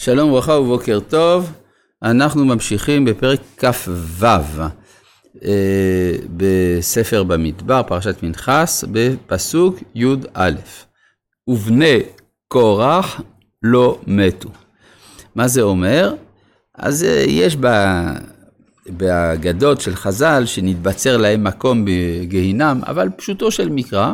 שלום וברכה ובוקר טוב, אנחנו ממשיכים בפרק כ"ו אה, בספר במדבר, פרשת מנחס, בפסוק י"א. ובני קורח לא מתו. מה זה אומר? אז אה, יש באגדות של חז"ל שנתבצר להם מקום בגיהינם, אבל פשוטו של מקרא,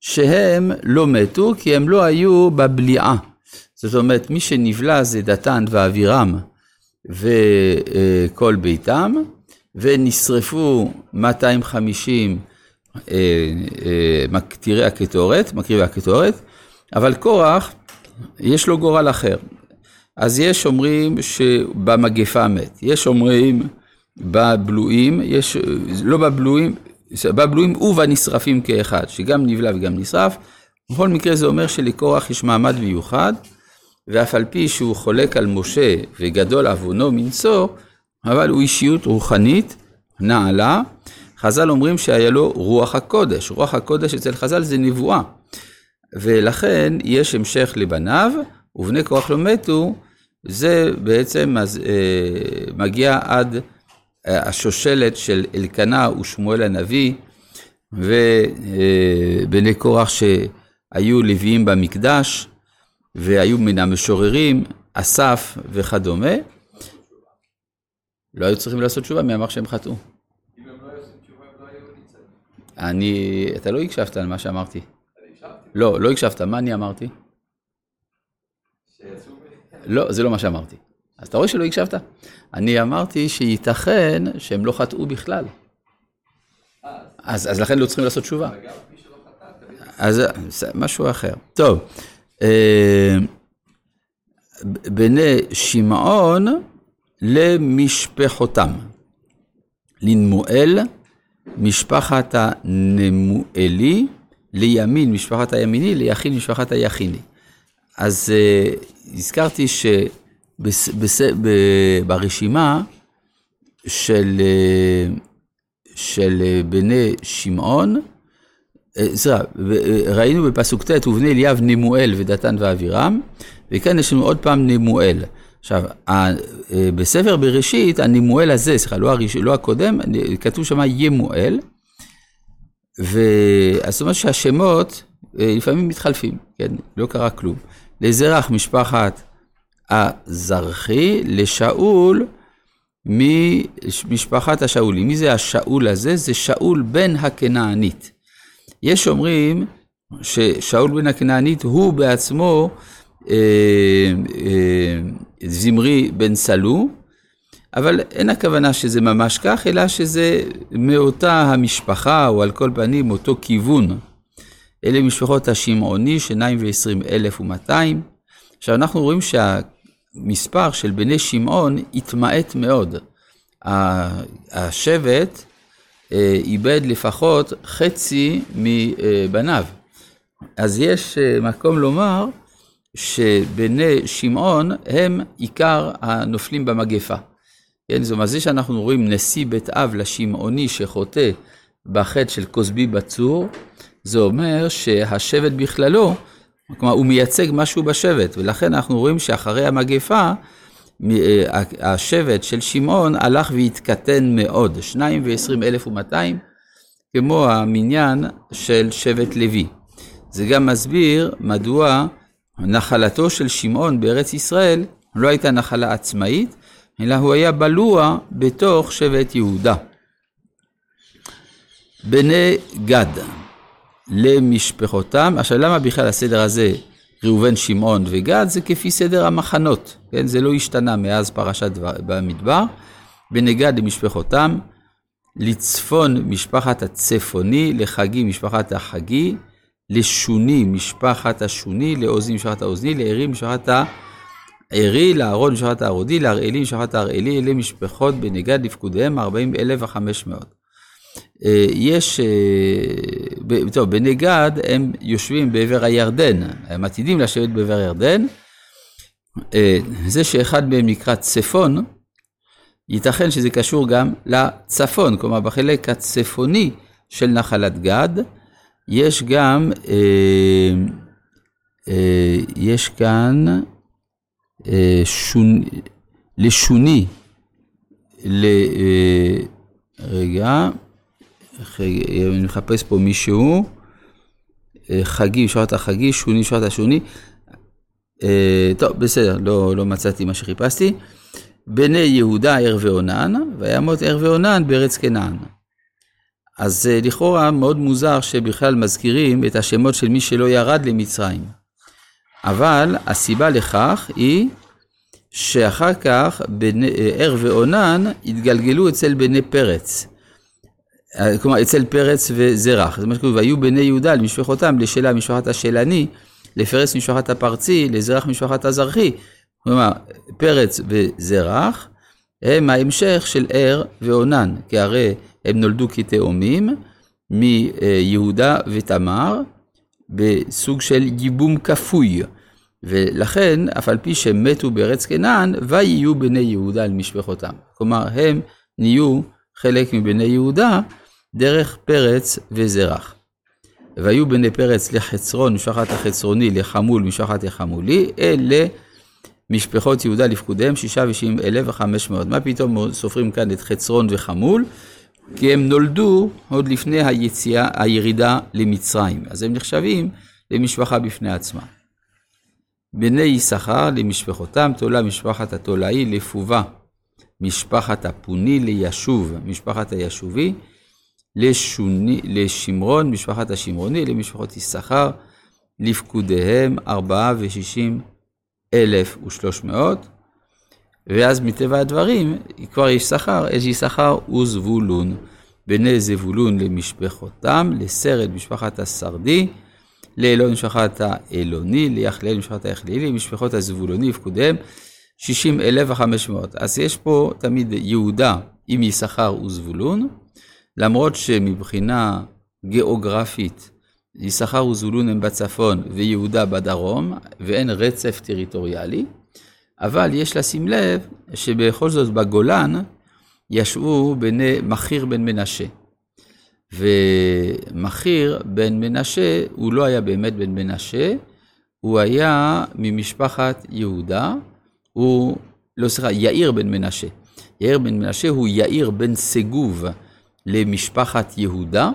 שהם לא מתו כי הם לא היו בבליעה. זאת אומרת, מי שנבלע זה דתן ואבירם וכל ביתם, ונשרפו 250 מקטירי הקטורת, מקריבי הקטורת, אבל קורח, יש לו גורל אחר. אז יש אומרים שבמגפה מת, יש אומרים בבלועים, יש, לא בבלועים, בבלועים ובנשרפים כאחד, שגם נבלע וגם נשרף. בכל מקרה זה אומר שלקורח יש מעמד מיוחד, ואף על פי שהוא חולק על משה וגדול עוונו מנשוא, אבל הוא אישיות רוחנית נעלה. חז"ל אומרים שהיה לו רוח הקודש. רוח הקודש אצל חז"ל זה נבואה. ולכן יש המשך לבניו, ובני כוח לא מתו, זה בעצם אה, מגיע עד אה, השושלת של אלקנה ושמואל הנביא, ובני קורח שהיו לוויים במקדש, והיו מן המשוררים, אסף וכדומה. לא היו צריכים לעשות תשובה, מי אמר שהם חטאו? אני, אתה לא הקשבת על מה שאמרתי. לא, לא הקשבת, מה אני אמרתי? לא, זה לא מה שאמרתי. אז אתה רואה שלא הקשבת? אני אמרתי שייתכן שהם לא חטאו בכלל. אז, אז לכן לא צריכים לעשות תשובה. אז משהו אחר. טוב, אה, בני שמעון למשפחותם. לנמואל, משפחת הנמואלי, לימין, משפחת הימיני, ליכין, משפחת היכיני. אז uh, הזכרתי שברשימה של, uh, של בני שמעון, סליחה, ראינו בפסוק ט' ובני אליאב נמואל ודתן ואבירם, וכאן יש לנו עוד פעם נמואל. עכשיו, בספר בראשית, הנמואל הזה, סליחה, לא, הראש, לא הקודם, כתוב שם ימואל, ואז זאת אומרת שהשמות לפעמים מתחלפים, כן, לא קרה כלום. לזרח משפחת הזרחי, לשאול ממשפחת השאולים. מי זה השאול הזה? זה שאול בן הכנענית. יש אומרים ששאול בן הכנענית הוא בעצמו אה, אה, זמרי בן סלו, אבל אין הכוונה שזה ממש כך, אלא שזה מאותה המשפחה, או על כל פנים אותו כיוון. אלה משפחות השמעוני, שניים ועשרים אלף ומאתיים. עכשיו אנחנו רואים שהמספר של בני שמעון התמעט מאוד. השבט איבד לפחות חצי מבניו. אז יש אה, מקום לומר שבני שמעון הם עיקר הנופלים במגפה. כן, זאת אומרת, זה שאנחנו רואים נשיא בית אב לשמעוני שחוטא בחטא של כוסבי בצור, זה אומר שהשבט בכללו, כלומר הוא מייצג משהו בשבט, ולכן אנחנו רואים שאחרי המגפה, אה, השבט של שמעון הלך והתקטן מאוד, שניים ועשרים אלף ומאתיים, כמו המניין של שבט לוי. זה גם מסביר מדוע נחלתו של שמעון בארץ ישראל לא הייתה נחלה עצמאית, אלא הוא היה בלוע בתוך שבט יהודה. בני גד למשפחותם, עכשיו למה בכלל הסדר הזה ראובן, שמעון וגד, זה כפי סדר המחנות, כן? זה לא השתנה מאז פרשת במדבר. בני גד למשפחותם, לצפון משפחת הצפוני, לחגי משפחת החגי, לשוני משפחת השוני, לעוזי משפחת האוזני, לערי משפחת הערי, לארון משפחת הארודי, להראלי משפחת ההראלי, אלה משפחות בני גד לפקודיהם, 40,500. אה, יש, אה, טוב, בני גד הם יושבים בעבר הירדן, הם עתידים לשבת בעבר הירדן. אה, זה שאחד מהם נקרא צפון, ייתכן שזה קשור גם לצפון, כלומר בחלק הצפוני של נחלת גד, יש גם, יש כאן אה, שונ... לשוני, ל... אה, רגע, אני מחפש פה מישהו, חגי, משפחת החגי, שוני, משפחת השוני. טוב, בסדר, לא, לא מצאתי מה שחיפשתי. בני יהודה, ער ועונן, וימות ער ועונן בארץ כנען. אז לכאורה מאוד מוזר שבכלל מזכירים את השמות של מי שלא ירד למצרים. אבל הסיבה לכך היא שאחר כך ער ועונן התגלגלו אצל בני פרץ. כלומר, אצל פרץ וזרח. זה מה שכתוב, והיו בני יהודה למשפחותם, לשלה משפחת השלני, לפרץ משפחת הפרצי, לזרח משפחת הזרחי. כלומר, פרץ וזרח הם ההמשך של ער ועונן, כי הרי הם נולדו כתאומים מיהודה ותמר, בסוג של ייבום כפוי. ולכן, אף על פי שהם מתו בארץ כנען, ויהיו בני יהודה על משפחותם. כלומר, הם נהיו חלק מבני יהודה דרך פרץ וזרח. והיו בני פרץ לחצרון, משפחת החצרוני, לחמול, משפחת החמולי, אלה משפחות יהודה לפקודיהם, שישה ושבעים אלף וחמש מאות. מה פתאום סופרים כאן את חצרון וחמול? כי הם נולדו עוד לפני היציאה, הירידה למצרים. אז הם נחשבים למשפחה בפני עצמה. בני יששכר למשפחותם, תולה משפחת התולעי לפובה, משפחת הפוני לישוב, משפחת הישובי, לשוני, לשמרון, משפחת השמרוני, למשפחות יששכר, לפקודיהם ארבעה ושישים אלף ושלוש מאות, ואז מטבע הדברים כבר יש שכר, יש יששכר וזבולון. בני זבולון למשפחותם, לסרד משפחת השרדי, לאלון משפחת האלוני, ליחליאל משפחת היחליאלי, למשפחות הזבולוני יפקודיהם, שישים אלף וחמש מאות. אז יש פה תמיד יהודה עם יששכר וזבולון, למרות שמבחינה גיאוגרפית, יששכר וזבולון הם בצפון ויהודה בדרום, ואין רצף טריטוריאלי, אבל יש לשים לב שבכל זאת בגולן ישבו בני מחיר בן מנשה. ומחיר בן מנשה, הוא לא היה באמת בן מנשה, הוא היה ממשפחת יהודה, הוא, לא סליחה, יאיר בן מנשה. יאיר בן מנשה הוא יאיר בן סגוב למשפחת יהודה,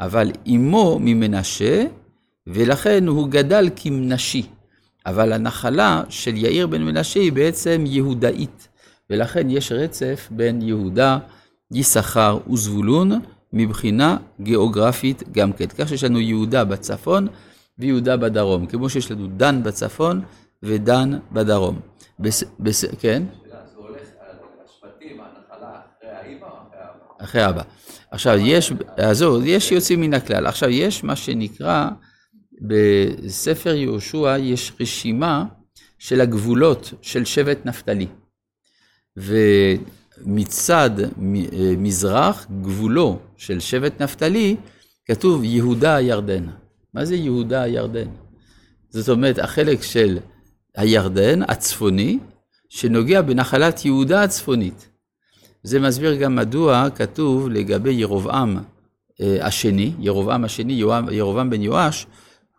אבל אמו ממנשה, ולכן הוא גדל כמנשי. אבל הנחלה של יאיר בן מנשה היא בעצם יהודאית, ולכן יש רצף בין יהודה, יששכר וזבולון, מבחינה גיאוגרפית גם כן. כך שיש לנו יהודה בצפון ויהודה בדרום, כמו שיש לנו דן בצפון ודן בדרום. בס, בס, כן? אחרי אבא. עכשיו, יש, עזוב, יש יוצאים מן הכלל. עכשיו, יש מה שנקרא, בספר יהושע יש רשימה של הגבולות של שבט נפתלי. ומצד מזרח, גבולו של שבט נפתלי, כתוב יהודה הירדן. מה זה יהודה הירדן? זאת אומרת, החלק של הירדן הצפוני, שנוגע בנחלת יהודה הצפונית. זה מסביר גם מדוע כתוב לגבי ירובעם אה, השני, ירובעם השני, ירובעם בן יואש,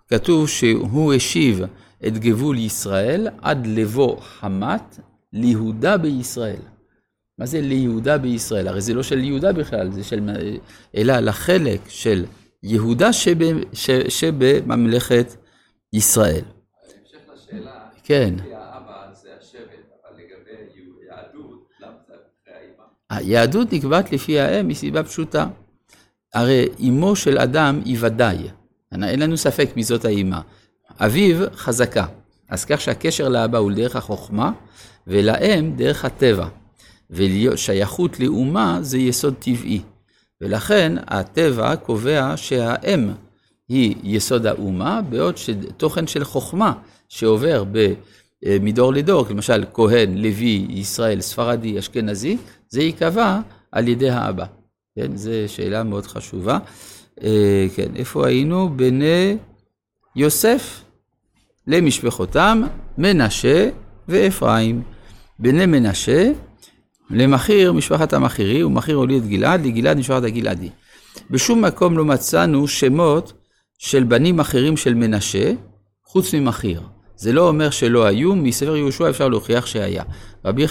כתוב שהוא השיב את גבול ישראל עד לבוא חמת ליהודה בישראל. מה זה ליהודה בישראל? הרי זה לא של יהודה בכלל, זה של... אלא לחלק של יהודה שב, ש, שבממלכת ישראל. לשאלה, כן. היהדות נקבעת לפי האם מסיבה פשוטה. הרי אמו של אדם היא ודאי, אין לנו ספק מי זאת האימה. אביו חזקה, אז כך שהקשר לאבא הוא דרך החוכמה, ולאם דרך הטבע. ושייכות לאומה זה יסוד טבעי. ולכן הטבע קובע שהאם היא יסוד האומה, בעוד שתוכן של חוכמה שעובר מדור לדור, למשל כהן, לוי, ישראל, ספרדי, אשכנזי, זה ייקבע על ידי האבא. כן, זו שאלה מאוד חשובה. אה, כן, איפה היינו? בני יוסף למשפחותם, מנשה ואפרים. בני מנשה למחיר משפחת המחירי, ומחיר הוליד גלעד, לגלעד משפחת הגלעדי. בשום מקום לא מצאנו שמות של בנים אחרים של מנשה, חוץ ממחיר. זה לא אומר שלא היו, מספר יהושע אפשר להוכיח שהיה. רבי